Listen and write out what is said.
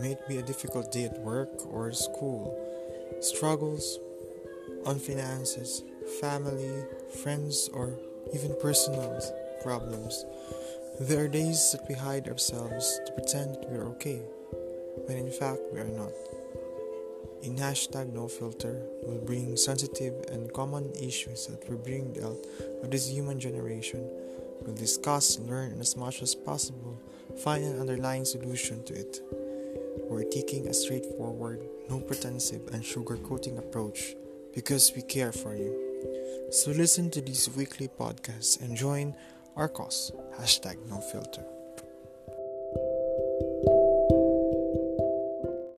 may be a difficult day at work or school, struggles on finances, family, friends, or even personal problems. There are days that we hide ourselves to pretend we are okay, when in fact we are not. In hashtag no filter, we'll bring sensitive and common issues that we're being dealt with this human generation. We'll discuss, learn, and as much as possible, find an underlying solution to it. We're taking a straightforward, no pretensive, and sugarcoating approach because we care for you. So listen to these weekly podcasts and join our cause. Hashtag no filter.